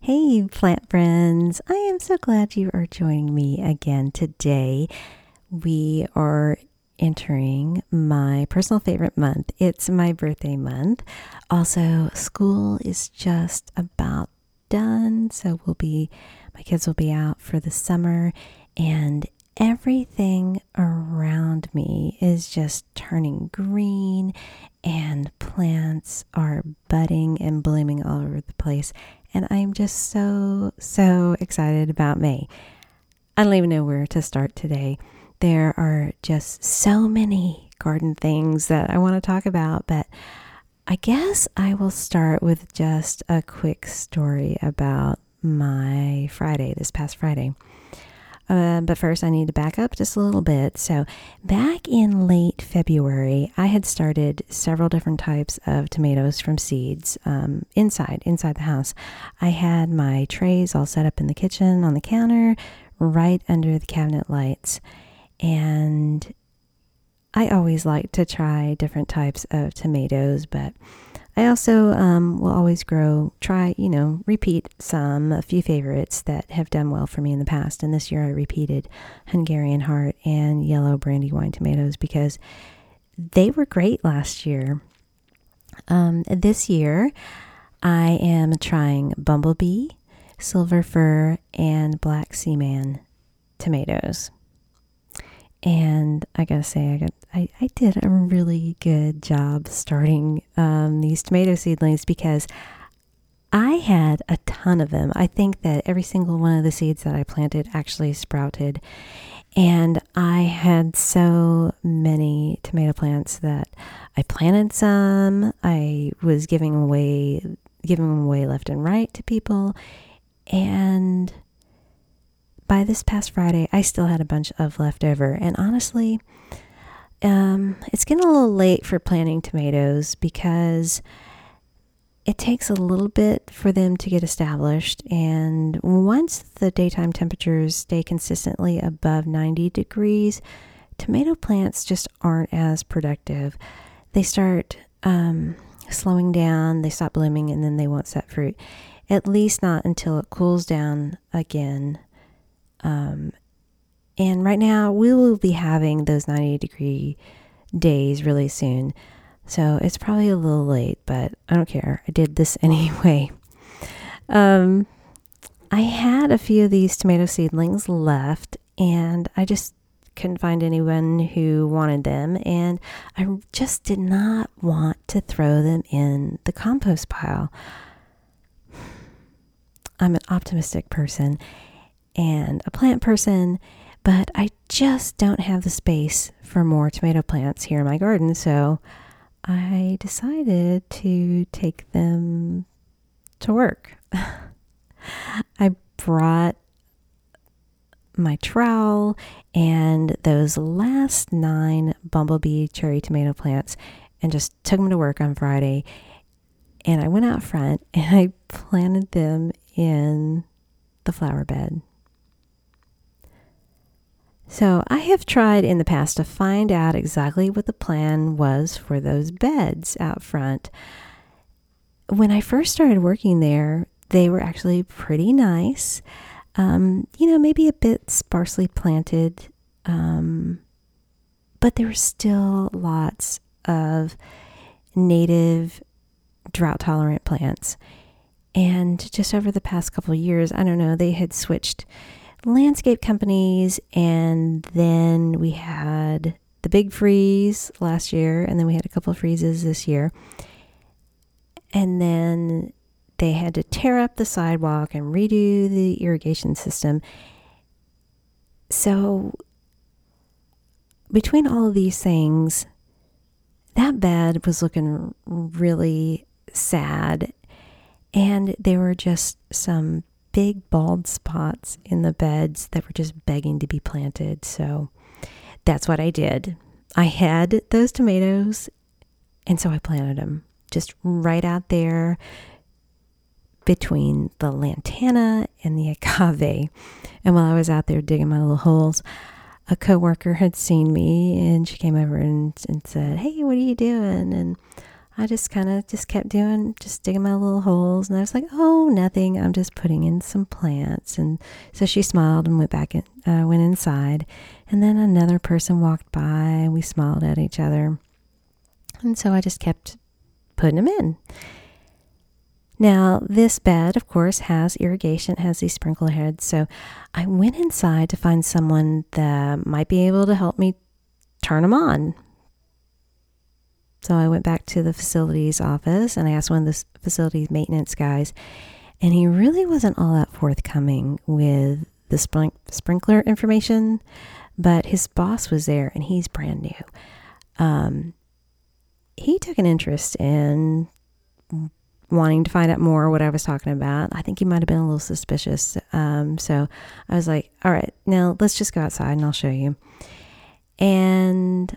Hey, plant friends. I am so glad you are joining me again today. We are entering my personal favorite month. It's my birthday month. Also, school is just about done, so we'll be my kids will be out for the summer and everything around me is just turning green and plants are budding and blooming all over the place and I'm just so so excited about May. I don't even know where to start today there are just so many garden things that I want to talk about, but I guess I will start with just a quick story about my Friday, this past Friday. Uh, but first, I need to back up just a little bit. So, back in late February, I had started several different types of tomatoes from seeds um, inside inside the house. I had my trays all set up in the kitchen on the counter, right under the cabinet lights, and I always like to try different types of tomatoes, but I also um, will always grow, try, you know, repeat some, a few favorites that have done well for me in the past. And this year I repeated Hungarian Heart and Yellow Brandywine tomatoes because they were great last year. Um, this year I am trying Bumblebee, Silver Fir, and Black Sea Man tomatoes. And I gotta say, I got I, I did a really good job starting um, these tomato seedlings because I had a ton of them. I think that every single one of the seeds that I planted actually sprouted. And I had so many tomato plants that I planted some. I was giving away giving them away left and right to people. And by this past Friday, I still had a bunch of leftover. And honestly, um, it's getting a little late for planting tomatoes because it takes a little bit for them to get established. And once the daytime temperatures stay consistently above 90 degrees, tomato plants just aren't as productive. They start um, slowing down, they stop blooming, and then they won't set fruit. At least not until it cools down again um, and right now, we will be having those 90 degree days really soon. So it's probably a little late, but I don't care. I did this anyway. Um, I had a few of these tomato seedlings left, and I just couldn't find anyone who wanted them. And I just did not want to throw them in the compost pile. I'm an optimistic person and a plant person, but I just don't have the space for more tomato plants here in my garden. So I decided to take them to work. I brought my trowel and those last nine bumblebee cherry tomato plants and just took them to work on Friday. And I went out front and I planted them in the flower bed. So I have tried in the past to find out exactly what the plan was for those beds out front. When I first started working there, they were actually pretty nice. Um, you know, maybe a bit sparsely planted, um, but there were still lots of native drought tolerant plants. And just over the past couple years, I don't know, they had switched landscape companies, and then we had the big freeze last year, and then we had a couple of freezes this year. And then they had to tear up the sidewalk and redo the irrigation system. So, between all of these things, that bed was looking really sad. And there were just some big bald spots in the beds that were just begging to be planted. So that's what I did. I had those tomatoes, and so I planted them just right out there between the lantana and the agave. And while I was out there digging my little holes, a coworker had seen me and she came over and, and said, Hey, what are you doing? And I just kind of just kept doing, just digging my little holes. And I was like, oh, nothing. I'm just putting in some plants. And so she smiled and went back and uh, went inside. And then another person walked by we smiled at each other. And so I just kept putting them in. Now, this bed, of course, has irrigation, has these sprinkler heads. So I went inside to find someone that might be able to help me turn them on so I went back to the facilities office and I asked one of the facilities maintenance guys, and he really wasn't all that forthcoming with the sprink- sprinkler information. But his boss was there and he's brand new. Um, he took an interest in wanting to find out more what I was talking about. I think he might have been a little suspicious. Um, so I was like, all right, now let's just go outside and I'll show you. And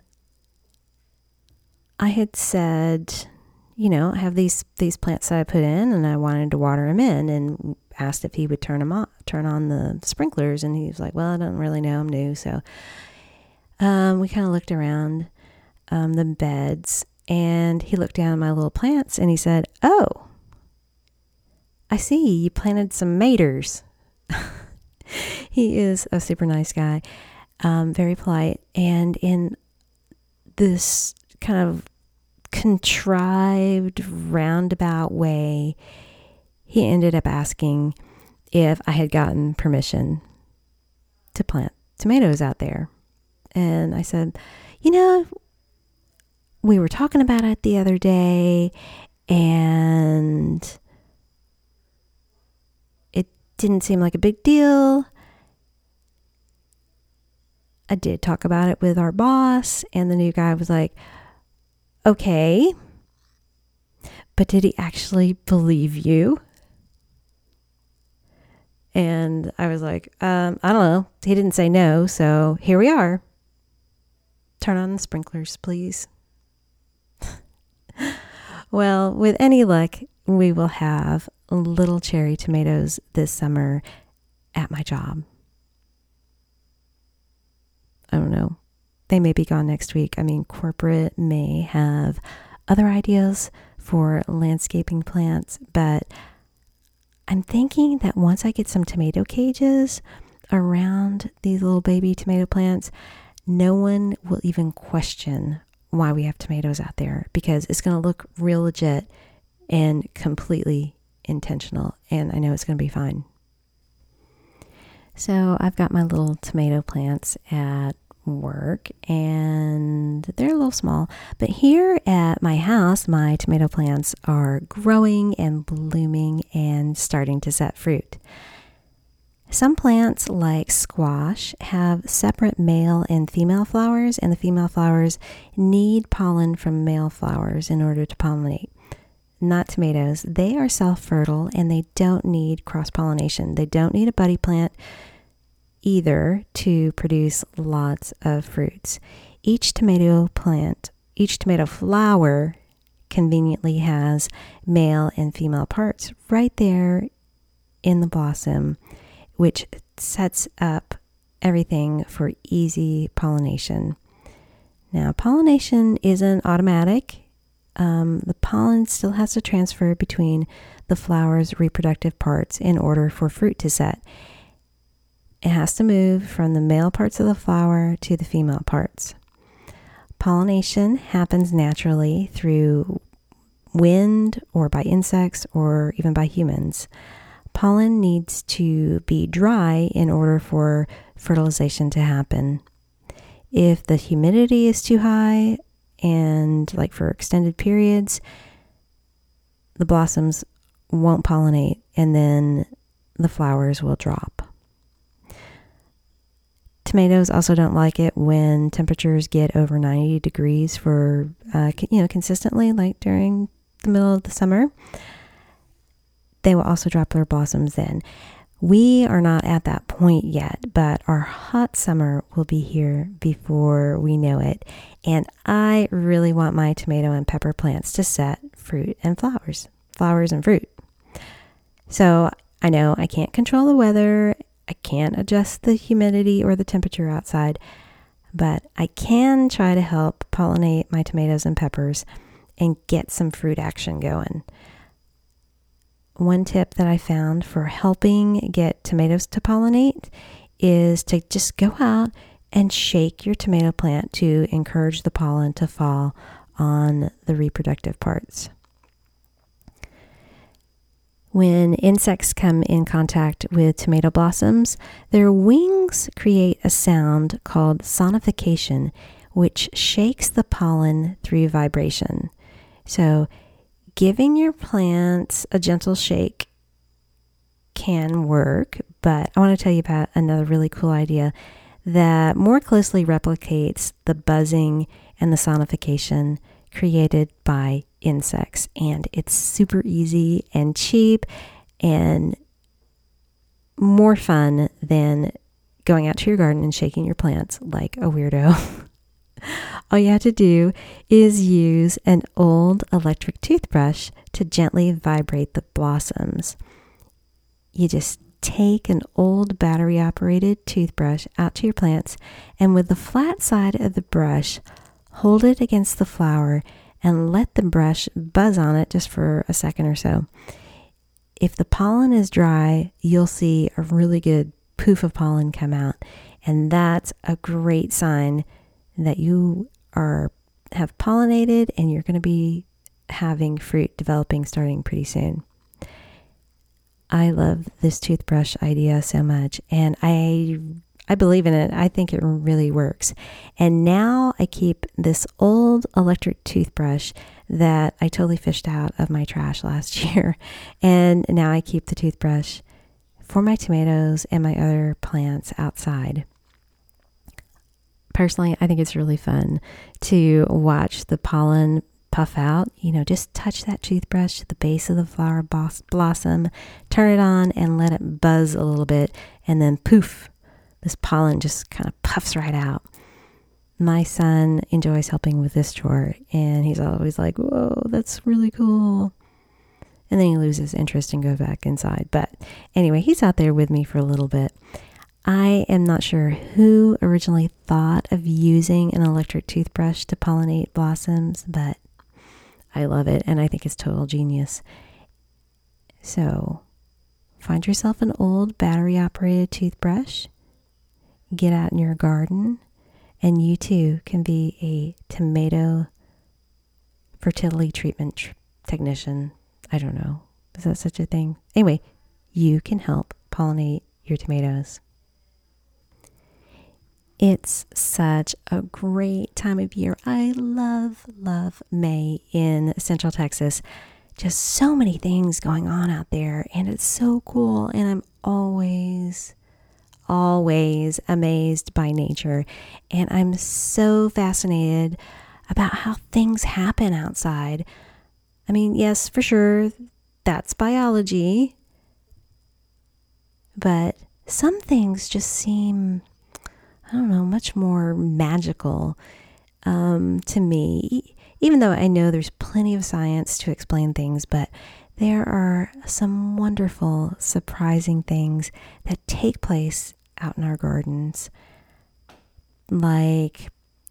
I had said, you know, I have these these plants that I put in, and I wanted to water them in, and asked if he would turn them on, turn on the sprinklers, and he was like, "Well, I don't really know. I'm new." So um, we kind of looked around um, the beds, and he looked down at my little plants, and he said, "Oh, I see you planted some maters." he is a super nice guy, um, very polite, and in this kind of contrived, roundabout way, he ended up asking if I had gotten permission to plant tomatoes out there. And I said, you know, we were talking about it the other day and it didn't seem like a big deal. I did talk about it with our boss, and the new guy was like, Okay. But did he actually believe you? And I was like, um, I don't know. He didn't say no, so here we are. Turn on the sprinklers, please. well, with any luck, we will have little cherry tomatoes this summer at my job. I don't know they may be gone next week. I mean, corporate may have other ideas for landscaping plants, but I'm thinking that once I get some tomato cages around these little baby tomato plants, no one will even question why we have tomatoes out there because it's going to look real legit and completely intentional. And I know it's going to be fine. So I've got my little tomato plants at work and they're a little small. But here at my house, my tomato plants are growing and blooming and starting to set fruit. Some plants, like squash, have separate male and female flowers, and the female flowers need pollen from male flowers in order to pollinate. Not tomatoes. They are self fertile and they don't need cross pollination. They don't need a buddy plant either to produce lots of fruits. Each tomato plant, each tomato flower conveniently has male and female parts right there in the blossom, which sets up everything for easy pollination. Now, pollination isn't automatic. Um, the pollen still has to transfer between the flower's reproductive parts in order for fruit to set. It has to move from the male parts of the flower to the female parts. Pollination happens naturally through wind or by insects or even by humans. Pollen needs to be dry in order for fertilization to happen. If the humidity is too high and like for extended periods, the blossoms won't pollinate and then the flowers will drop. Tomatoes also don't like it when temperatures get over 90 degrees for, uh, you know, consistently, like during the middle of the summer. they will also drop their blossoms then. We are not at that point yet, but our hot summer will be here before we know it. And I really want my tomato and pepper plants to set fruit and flowers, flowers and fruit. So I know I can't control the weather, I can't adjust the humidity or the temperature outside, but I can try to help pollinate my tomatoes and peppers and get some fruit action going one tip that I found for helping get tomatoes to pollinate is to just go out and shake your tomato plant to encourage the pollen to fall on the reproductive parts. When insects come in contact with tomato blossoms, their wings create a sound called sonification, which shakes the pollen through vibration. So giving your plants a gentle shake can work, but I want to tell you about another really cool idea that more closely replicates the buzzing and the sonification created by insects. And it's super easy and cheap and more fun than going out to your garden and shaking your plants like a weirdo. All you have to do is use an old electric toothbrush to gently vibrate the blossoms. You just take an old battery operated toothbrush out to your plants and with the flat side of the brush, hold it against the flower and let the brush buzz on it just for a second or so. If the pollen is dry, you'll see a really good poof of pollen come out, and that's a great sign that you are have pollinated and you're going to be having fruit developing starting pretty soon. I love this toothbrush idea so much and I I believe in it. I think it really works. And now I keep this old electric toothbrush that I totally fished out of my trash last year. And now I keep the toothbrush for my tomatoes and my other plants outside personally, I think it's really fun to watch the pollen puff out. You know, just touch that toothbrush to the base of the flower blossom, turn it on, and let it buzz a little bit, and then poof, this pollen just kind of puffs right out. My son enjoys helping with this chore, and he's always like, Whoa, that's really cool. And then he loses interest and goes back inside. But anyway, he's out there with me for a little bit. I am not sure who originally thought of using an electric toothbrush to pollinate blossoms, but I love it and I think it's total genius. So, find yourself an old battery operated toothbrush, get out in your garden, and you too can be a tomato fertility treatment tr- technician. I don't know. Is that such a thing? Anyway, you can help pollinate your tomatoes. It's such a great time of year. I love, love May in Central Texas. Just so many things going on out there, and it's so cool. And I'm always, always amazed by nature. And I'm so fascinated about how things happen outside. I mean, yes, for sure, that's biology. But some things just seem I don't know, much more magical um, to me. Even though I know there's plenty of science to explain things, but there are some wonderful, surprising things that take place out in our gardens. Like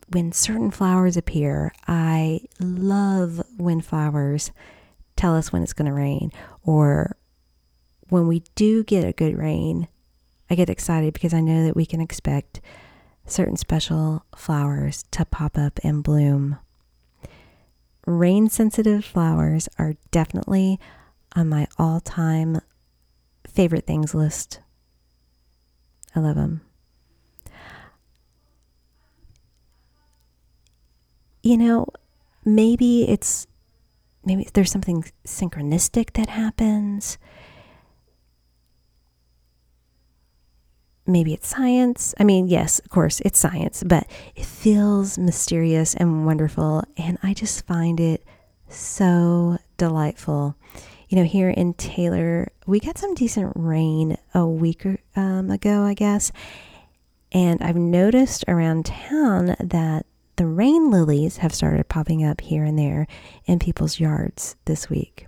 when certain flowers appear, I love when flowers tell us when it's going to rain, or when we do get a good rain, I get excited because I know that we can expect certain special flowers to pop up and bloom. Rain sensitive flowers are definitely on my all time favorite things list. I love them. You know, maybe it's maybe there's something synchronistic that happens. Maybe it's science. I mean, yes, of course, it's science, but it feels mysterious and wonderful. And I just find it so delightful. you know, here in Taylor, we got some decent rain a week um, ago, I guess. And I've noticed around town that the rain lilies have started popping up here and there in people's yards this week.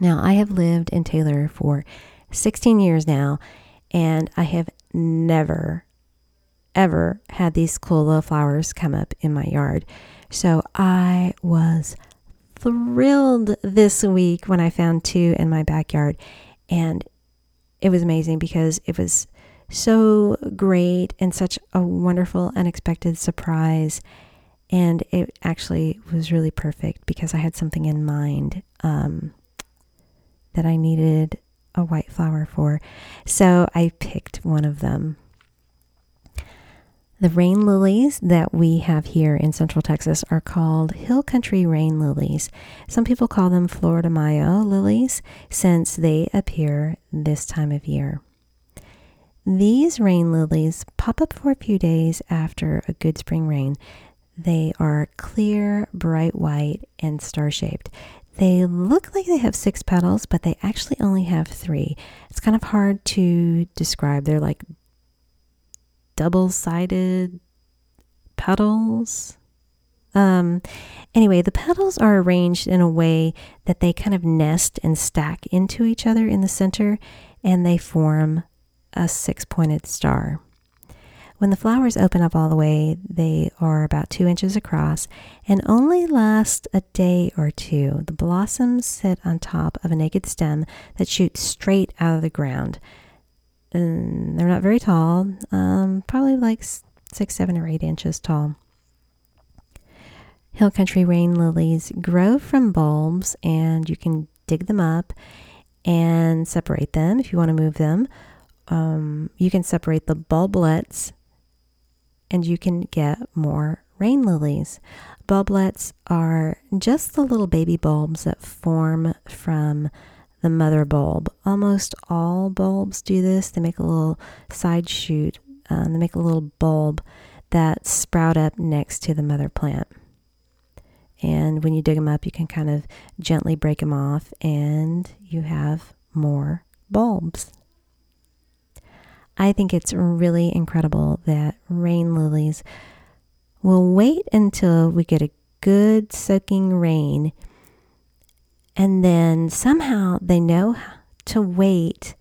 Now, I have lived in Taylor for 16 years now, and I have never, ever had these cool little flowers come up in my yard. So I was thrilled this week when I found two in my backyard. And it was amazing because it was so great and such a wonderful, unexpected surprise. And it actually was really perfect because I had something in mind um, that I needed a white flower for. So I picked one of them. The rain lilies that we have here in central Texas are called hill country rain lilies. Some people call them Flor de Mayo lilies since they appear this time of year. These rain lilies pop up for a few days after a good spring rain. They are clear, bright white, and star shaped. They look like they have six petals, but they actually only have three. It's kind of hard to describe. They're like double sided petals. Um, anyway, the petals are arranged in a way that they kind of nest and stack into each other in the center and they form a six pointed star. When the flowers open up all the way, they are about two inches across and only last a day or two. The blossoms sit on top of a naked stem that shoots straight out of the ground and they're not very tall, um, probably like six, seven, or eight inches tall. Hill country rain lilies grow from bulbs, and you can dig them up and separate them if you want to move them. Um, you can separate the bulblets, and you can get more rain lilies. Bulblets are just the little baby bulbs that form from the mother bulb. Almost all bulbs do this. They make a little side shoot, um, they make a little bulb that sprout up next to the mother plant. And when you dig them up, you can kind of gently break them off, and you have more bulbs. I think it's really incredible that rain lilies will wait until we get a good soaking rain and then somehow they know to wait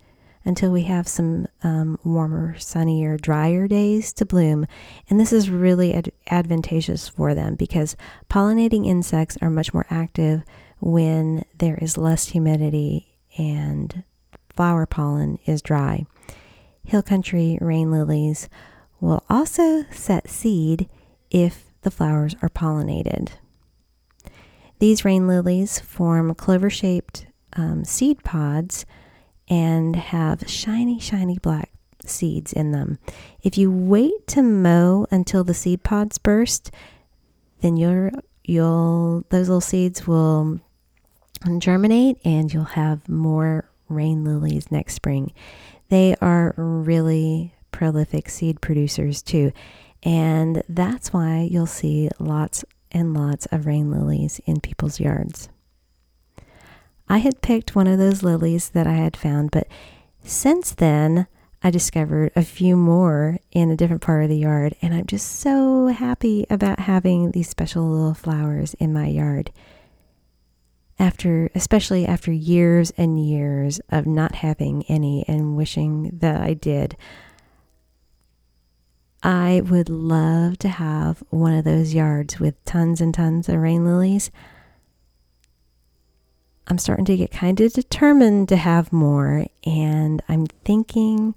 until we have some um, warmer, sunnier, drier days to bloom. And this is really ad- advantageous for them because pollinating insects are much more active when there is less humidity and flower pollen is dry. Hill country rain lilies will also set seed if the flowers are pollinated. These rain lilies form clover shaped um, seed pods and have shiny, shiny black seeds in them. If you wait to mow until the seed pods burst, then you're, you'll those little seeds will germinate and you'll have more rain lilies next spring. They are really prolific seed producers too. And that's why you'll see lots and lots of rain lilies in people's yards. I had picked one of those lilies that I had found, but since then, I discovered a few more in a different part of the yard, and I'm just so happy about having these special little flowers in my yard. After, especially after years and years of not having any and wishing that I did, I would love to have one of those yards with tons and tons of rain lilies. I'm starting to get kind of determined to have more, and I'm thinking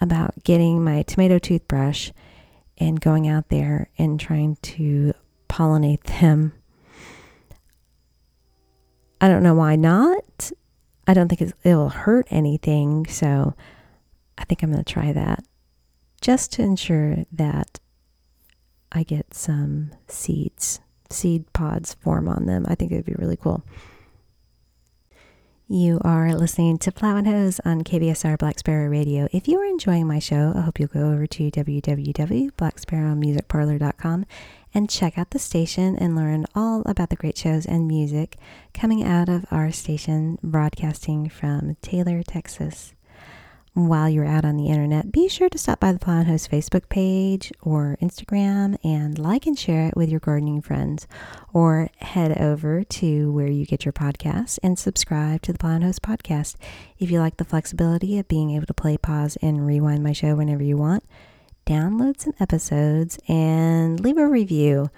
about getting my tomato toothbrush and going out there and trying to pollinate them. I don't know why not. I don't think it will hurt anything, so I think I'm going to try that just to ensure that I get some seeds, seed pods form on them. I think it would be really cool. You are listening to Plow and Hose on KBSR Black Sparrow Radio. If you are enjoying my show, I hope you'll go over to www.blacksparrowmusicparlor.com and check out the station and learn all about the great shows and music coming out of our station, broadcasting from Taylor, Texas while you're out on the internet, be sure to stop by the Plow and Hose Facebook page or Instagram and like and share it with your gardening friends. Or head over to where you get your podcasts and subscribe to the Plow and Hose podcast. If you like the flexibility of being able to play, pause, and rewind my show whenever you want, download some episodes and leave a review.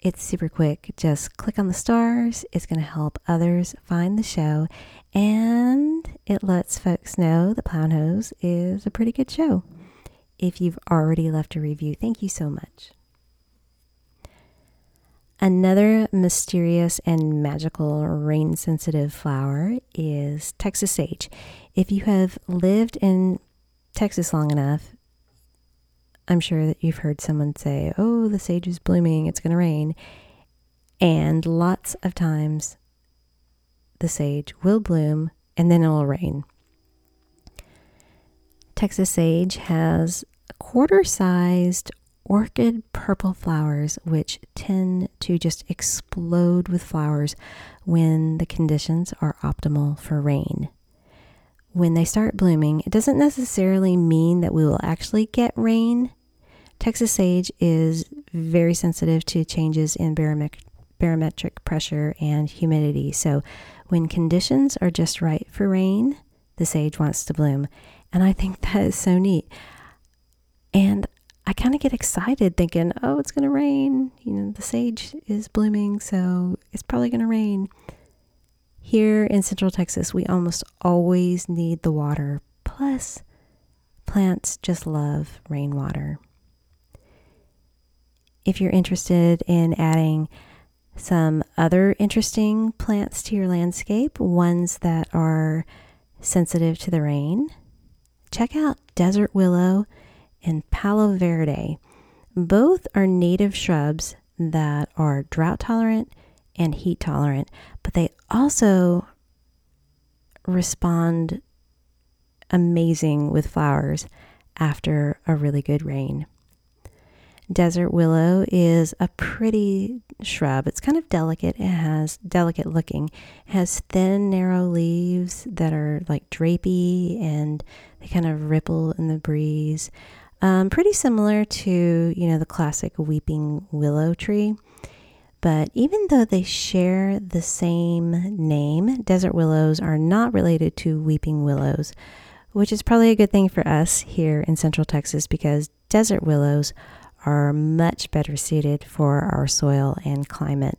It's super quick. Just click on the stars. It's going to help others find the show and it lets folks know that Plow Hose is a pretty good show. If you've already left a review, thank you so much. Another mysterious and magical rain sensitive flower is Texas sage. If you have lived in Texas long enough, I'm sure that you've heard someone say, Oh, the sage is blooming, it's going to rain. And lots of times the sage will bloom and then it will rain. Texas sage has quarter sized orchid purple flowers, which tend to just explode with flowers when the conditions are optimal for rain. When they start blooming, it doesn't necessarily mean that we will actually get rain. Texas sage is very sensitive to changes in barometric pressure and humidity. So when conditions are just right for rain, the sage wants to bloom. And I think that is so neat. And I kind of get excited thinking, oh, it's going to rain. You know, the sage is blooming, so it's probably going to rain. Here in Central Texas, we almost always need the water. Plus, plants just love rainwater. If you're interested in adding some other interesting plants to your landscape, ones that are sensitive to the rain. Check out desert willow and palo verde. Both are native shrubs that are drought tolerant and heat tolerant, but they also respond amazing with flowers after a really good rain. Desert willow is a pretty shrub. It's kind of delicate. It has delicate looking. It has thin, narrow leaves that are like drapey and they kind of ripple in the breeze. Um, pretty similar to, you know, the classic weeping willow tree. But even though they share the same name, desert willows are not related to weeping willows, which is probably a good thing for us here in Central Texas because desert willows are much better suited for our soil and climate.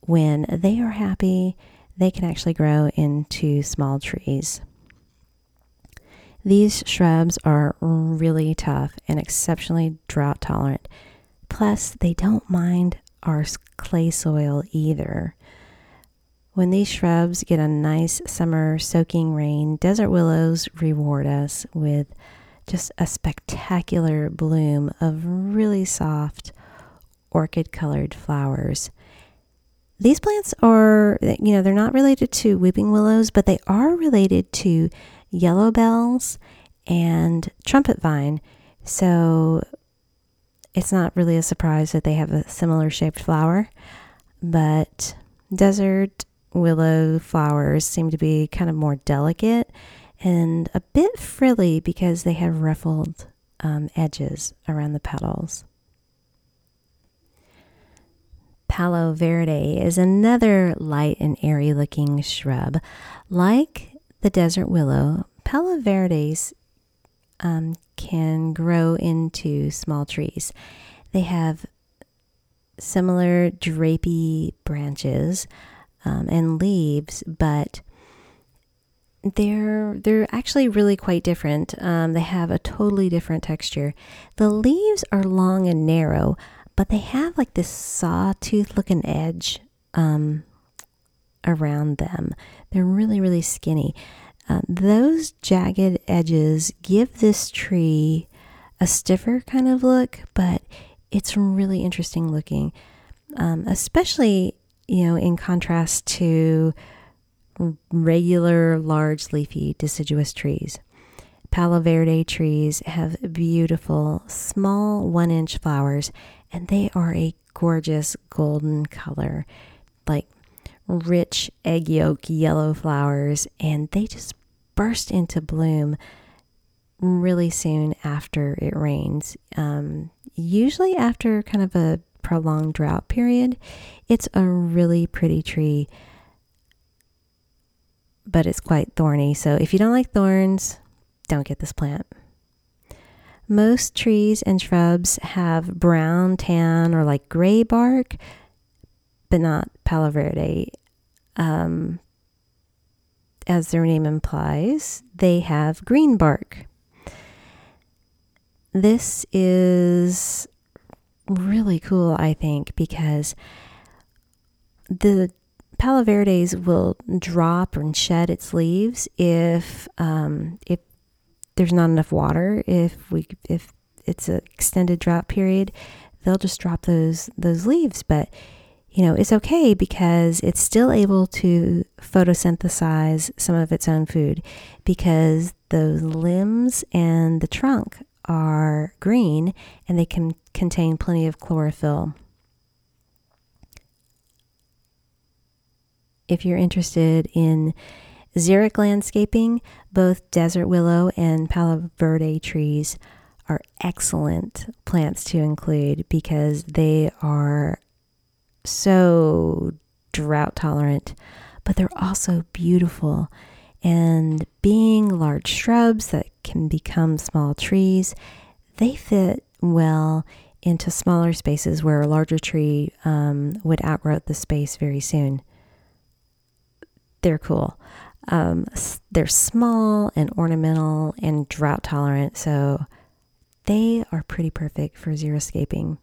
When they are happy, they can actually grow into small trees. These shrubs are really tough and exceptionally drought tolerant. Plus, they don't mind our clay soil either. When these shrubs get a nice summer soaking rain, desert willows reward us with just a spectacular bloom of really soft orchid colored flowers. These plants are, you know, they're not related to weeping willows, but they are related to yellow bells and trumpet vine. So it's not really a surprise that they have a similar shaped flower, but desert willow flowers seem to be kind of more delicate and a bit frilly because they have ruffled um, edges around the petals. Palo verde is another light and airy looking shrub. Like the desert willow, palo verdes um, can grow into small trees. They have similar drapey branches um, and leaves, but they're they're actually really quite different. Um, they have a totally different texture. The leaves are long and narrow, but they have like this sawtooth looking edge um, around them. They're really really skinny. Uh, those jagged edges give this tree a stiffer kind of look, but it's really interesting looking, um, especially you know in contrast to regular, large, leafy, deciduous trees. Palo Verde trees have beautiful, small, one inch flowers, and they are a gorgeous golden color, like rich egg yolk yellow flowers, and they just burst into bloom really soon after it rains. Um, usually, after kind of a prolonged drought period, it's a really pretty tree, but it's quite thorny. So, if you don't like thorns, don't get this plant. Most trees and shrubs have brown, tan, or like gray bark, but not Palo Verde. Um, as their name implies, they have green bark. This is really cool, I think, because the Palo Verdes will drop and shed its leaves if um, if there's not enough water. If we if it's an extended drought period, they'll just drop those those leaves. But you know, it's okay because it's still able to photosynthesize some of its own food because those limbs and the trunk are green and they can contain plenty of chlorophyll. If you're interested in xeric landscaping, both desert willow and palo verde trees are excellent plants to include because they are so drought tolerant, but they're also beautiful. And being large shrubs that can become small trees, they fit well into smaller spaces where a larger tree um, would outgrow the space very soon. They're cool. Um, they're small and ornamental and drought tolerant, so they are pretty perfect for xeriscaping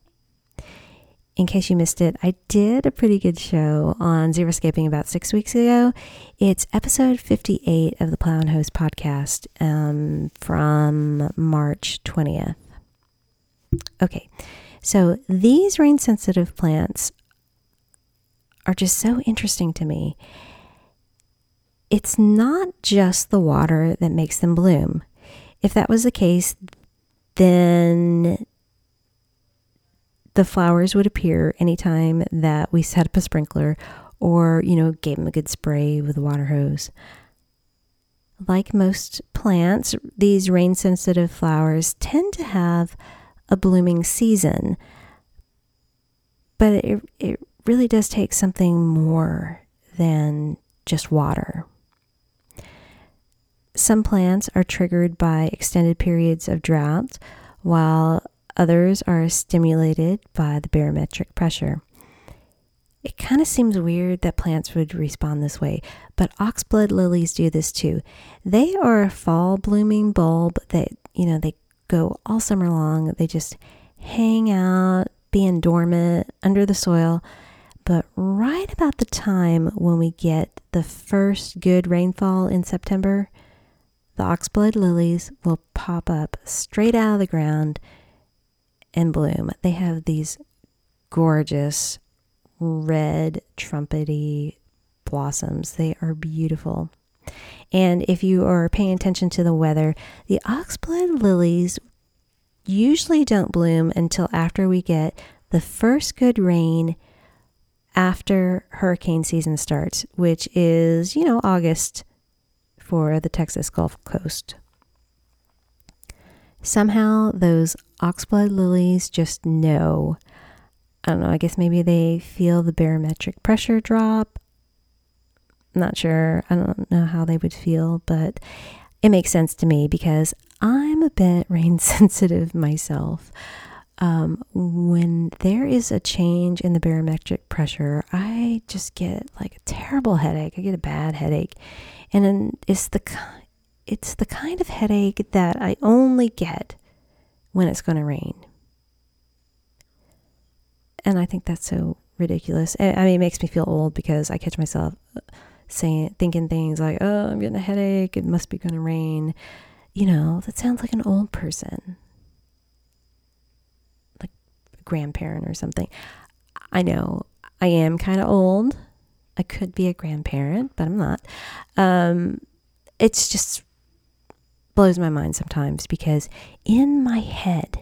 in case you missed it, I did a pretty good show on xeriscaping about six weeks ago. It's episode 58 of the Plow and Hose podcast um, from March 20th. Okay, so these rain sensitive plants are just so interesting to me. It's not just the water that makes them bloom. If that was the case, then the flowers would appear anytime that we set up a sprinkler or, you know, gave them a good spray with a water hose. Like most plants, these rain sensitive flowers tend to have a blooming season, but it, it really does take something more than just water. Some plants are triggered by extended periods of drought, while Others are stimulated by the barometric pressure. It kind of seems weird that plants would respond this way, but oxblood lilies do this too. They are a fall blooming bulb that, you know, they go all summer long. They just hang out, being dormant under the soil. But right about the time when we get the first good rainfall in September, the oxblood lilies will pop up straight out of the ground and bloom. They have these gorgeous red trumpety blossoms. They are beautiful. And if you are paying attention to the weather, the oxblood lilies usually don't bloom until after we get the first good rain after hurricane season starts, which is, you know, August for the Texas Gulf Coast. Somehow those oxblood lilies just know. I don't know, I guess maybe they feel the barometric pressure drop. I'm not sure. I don't know how they would feel, but it makes sense to me because I'm a bit rain sensitive myself. Um, when there is a change in the barometric pressure, I just get like a terrible headache. I get a bad headache. And then it's the it's the kind of headache that I only get when it's going to rain. And I think that's so ridiculous. I mean, it makes me feel old because I catch myself uh, saying, thinking things like, oh, I'm getting a headache. It must be going to rain. You know, that sounds like an old person, grandparent or something. I know I am kind of old. I could be a grandparent, but I'm not. Um, it's just blows my mind sometimes because in my head,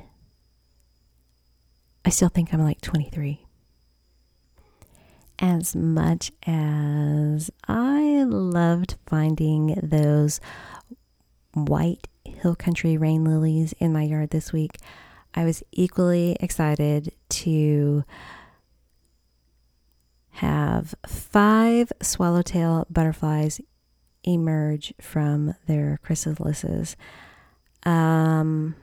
I still think I'm like 23. As much as I loved finding those white hill country rain lilies in my yard this week, I was equally excited to have five swallowtail butterflies emerge from their chrysalises. Um,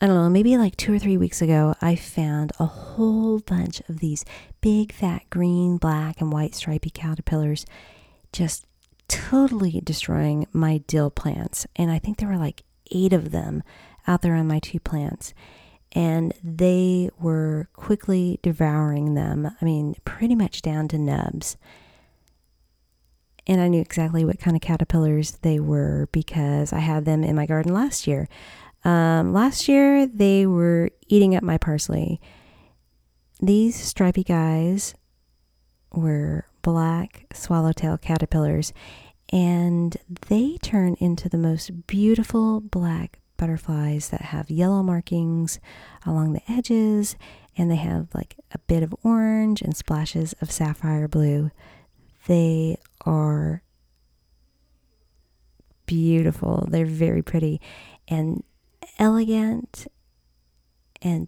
I don't know, maybe like two or three weeks ago, I found a whole bunch of these big, fat, green, black, and white stripy caterpillars just totally destroying my dill plants. And I think there were like eight of them out there on my two plants and they were quickly devouring them. I mean, pretty much down to nubs. And I knew exactly what kind of caterpillars they were because I had them in my garden last year. Um, last year, they were eating up my parsley. These stripy guys were black swallowtail caterpillars, and they turn into the most beautiful black butterflies that have yellow markings along the edges and they have like a bit of orange and splashes of sapphire blue. They are beautiful. They're very pretty and elegant and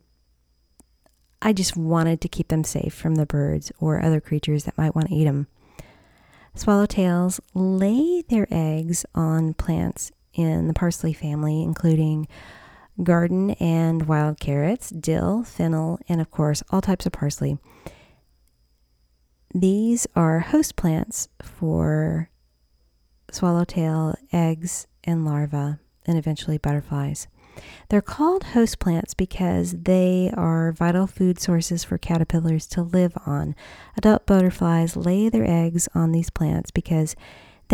I just wanted to keep them safe from the birds or other creatures that might want to eat them. Swallowtails lay their eggs on plants in the parsley family, including garden and wild carrots, dill, fennel, and of course, all types of parsley. These are host plants for swallowtail eggs and larvae, and eventually butterflies. They're called host plants because they are vital food sources for caterpillars to live on. Adult butterflies lay their eggs on these plants because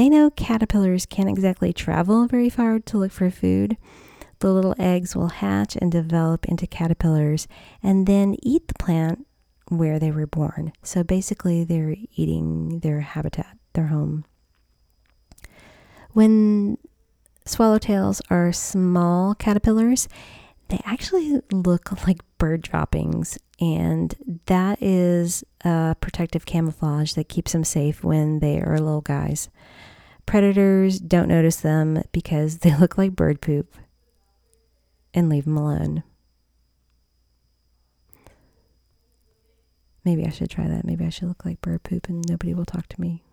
they know caterpillars can't exactly travel very far to look for food. The little eggs will hatch and develop into caterpillars and then eat the plant where they were born. So basically, they're eating their habitat, their home. When swallowtails are small caterpillars, they actually look like bird droppings, and that is a protective camouflage that keeps them safe when they are little guys. Predators don't notice them because they look like bird poop and leave them alone. Maybe I should try that. Maybe I should look like bird poop and nobody will talk to me.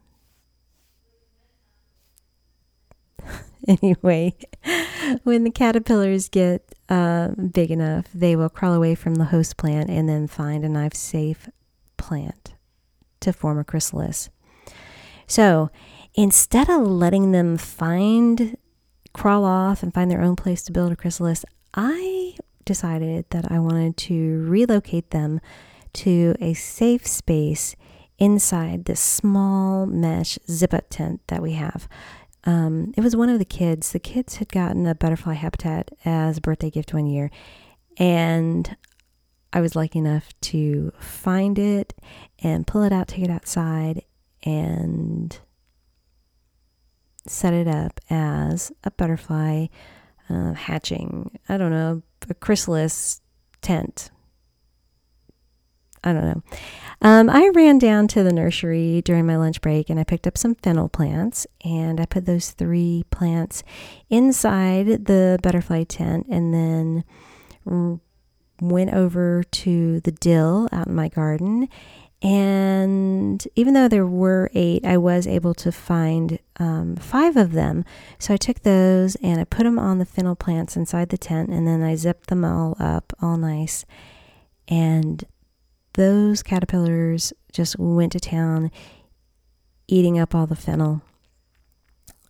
anyway, when the caterpillars get uh, big enough, they will crawl away from the host plant and then find a nice, safe plant to form a chrysalis. So, instead of letting them find, crawl off, and find their own place to build a chrysalis, I decided that I wanted to relocate them to a safe space inside this small mesh zip up tent that we have. Um, it was one of the kids. The kids had gotten a butterfly habitat as a birthday gift one year, and I was lucky enough to find it and pull it out, take it outside, and set it up as a butterfly uh, hatching, I don't know, a chrysalis tent. I don't know. Um, I ran down to the nursery during my lunch break and I picked up some fennel plants and I put those three plants inside the butterfly tent and then went over to the dill out in my garden and even though there were eight, I was able to find um, five of them. So I took those and I put them on the fennel plants inside the tent, and then I zipped them all up, all nice. And those caterpillars just went to town, eating up all the fennel.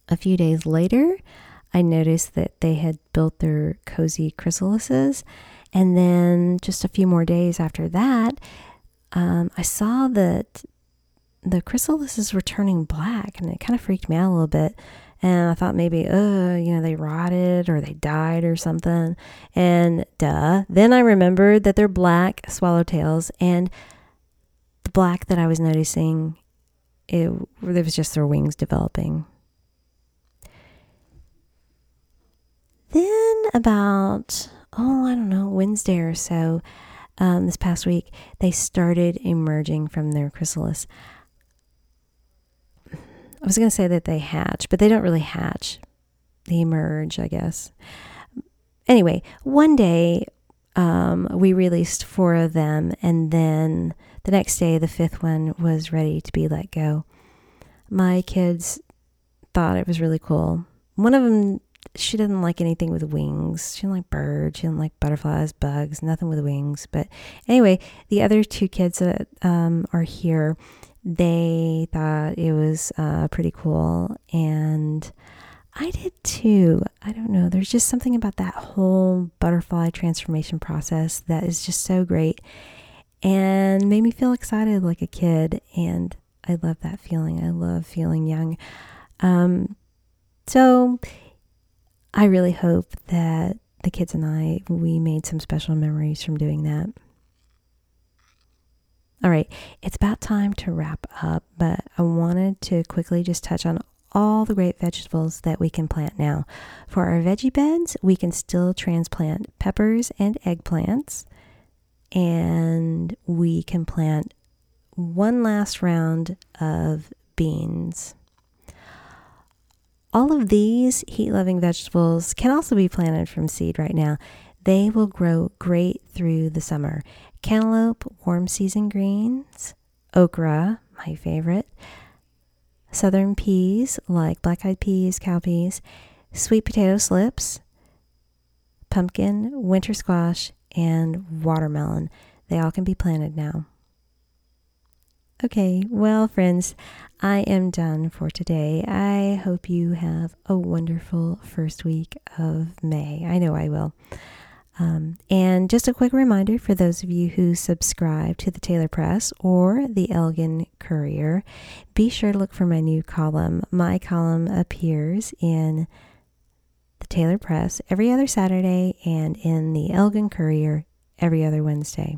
A few days later, I noticed that they had built their cozy chrysalises. And then just a few more days after that, um, I saw that the chrysalis were turning black and it kind of freaked me out a little bit. And I thought maybe, uh, you know, they rotted or they died or something. And duh. Then I remembered that they're black swallowtails. And the black that I was noticing it, it was just their wings developing. Then about oh I don't know Wednesday or so um, this past week they started emerging from their chrysalis. I was going to say that they hatch, but they don't really hatch. They emerge, I guess. Anyway, one day um, we released four of them, and then the next day, the fifth one was ready to be let go. My kids thought it was really cool. One of them, she didn't like anything with wings. She didn't like birds. She didn't like butterflies, bugs, nothing with wings. But anyway, the other two kids that um, are here, they thought it was uh, pretty cool. And I did too. I don't know. There's just something about that whole butterfly transformation process that is just so great and made me feel excited like a kid. And I love that feeling. I love feeling young. Um, so I really hope that the kids and I, we made some special memories from doing that. All right, it's about time to wrap up, but I wanted to quickly just touch on all the great vegetables that we can plant now. For our veggie beds, we can still transplant peppers and eggplants and we can plant one last round of beans. All of these heat loving vegetables can also be planted from seed right now. They will grow great through the summer. Cantaloupe, warm season greens, okra, my favorite, southern peas like black eyed peas, cowpeas, sweet potato slips, pumpkin, winter squash, and watermelon. They all can be planted now. Okay, well, friends, I am done for today. I hope you have a wonderful first week of May. I know I will. Um, and just a quick reminder for those of you who subscribe to the Taylor Press or the Elgin Courier, be sure to look for my new column. My column appears in the Taylor Press every other Saturday and in the Elgin Courier every other Wednesday.